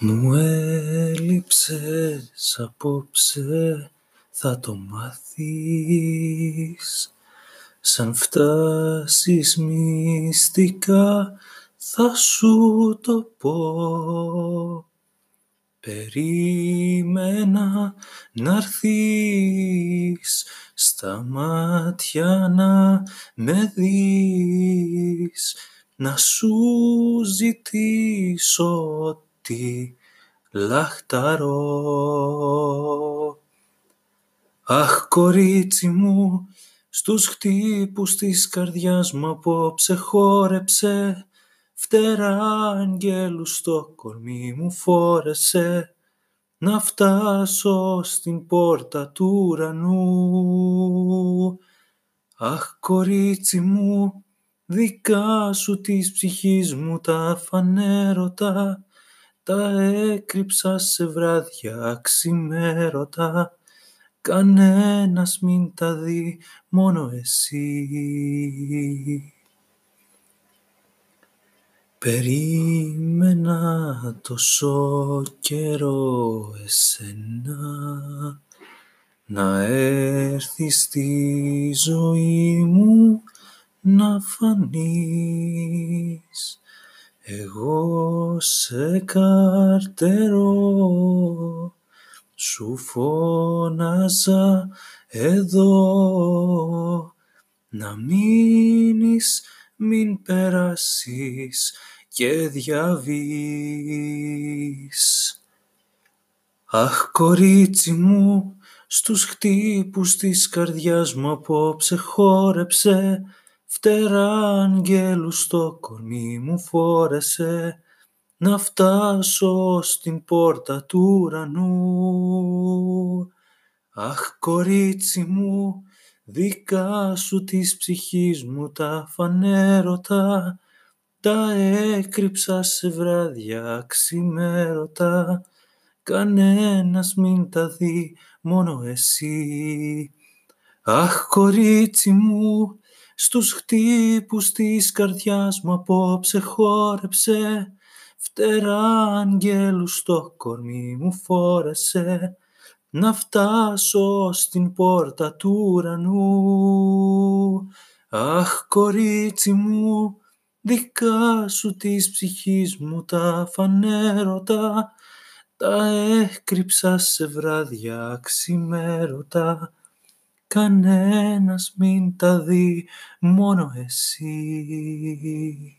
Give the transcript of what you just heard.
Μου έλειψες απόψε, θα το μάθεις. Σαν φτάσεις μυστικά θα σου το πω. Περίμενα να'ρθεις στα μάτια να με δεις. Να σου ζητήσω τι λαχταρώ. Αχ κορίτσι μου, στους χτύπους της καρδιάς μου απόψε χόρεψε Φτερά αγγέλου στο κορμί μου φόρεσε να φτάσω στην πόρτα του ουρανού. Αχ κορίτσι μου, δικά σου της ψυχής μου τα φανέρωτα τα έκρυψα σε βράδια ξημέρωτα κανένας μην τα δει, μόνο εσύ. Περίμενα τόσο καιρό εσένα να έρθεις στη ζωή μου να φανείς εγώ σε καρτερώ σου φώναζα εδώ να μείνεις μην περάσεις και διαβείς. Αχ κορίτσι μου, στους χτύπους της καρδιάς μου απόψε χόρεψε φτερά αγγέλου στο κορμί μου φόρεσε να φτάσω στην πόρτα του ουρανού. Αχ κορίτσι μου, δικά σου της ψυχής μου τα φανέρωτα τα έκρυψα σε βράδια ξημέρωτα κανένας μην τα δει, μόνο εσύ. Αχ κορίτσι μου, στους χτύπους της καρδιάς μου απόψε χόρεψε φτερά αγγέλους στο κορμί μου φόρεσε. Να φτάσω στην πόρτα του ουρανού. Αχ κορίτσι μου, δικά σου της ψυχής μου τα φανέρωτα. Τα έκρυψα σε βράδια ξημέρωτα κανένας μην τα δει, μόνο εσύ.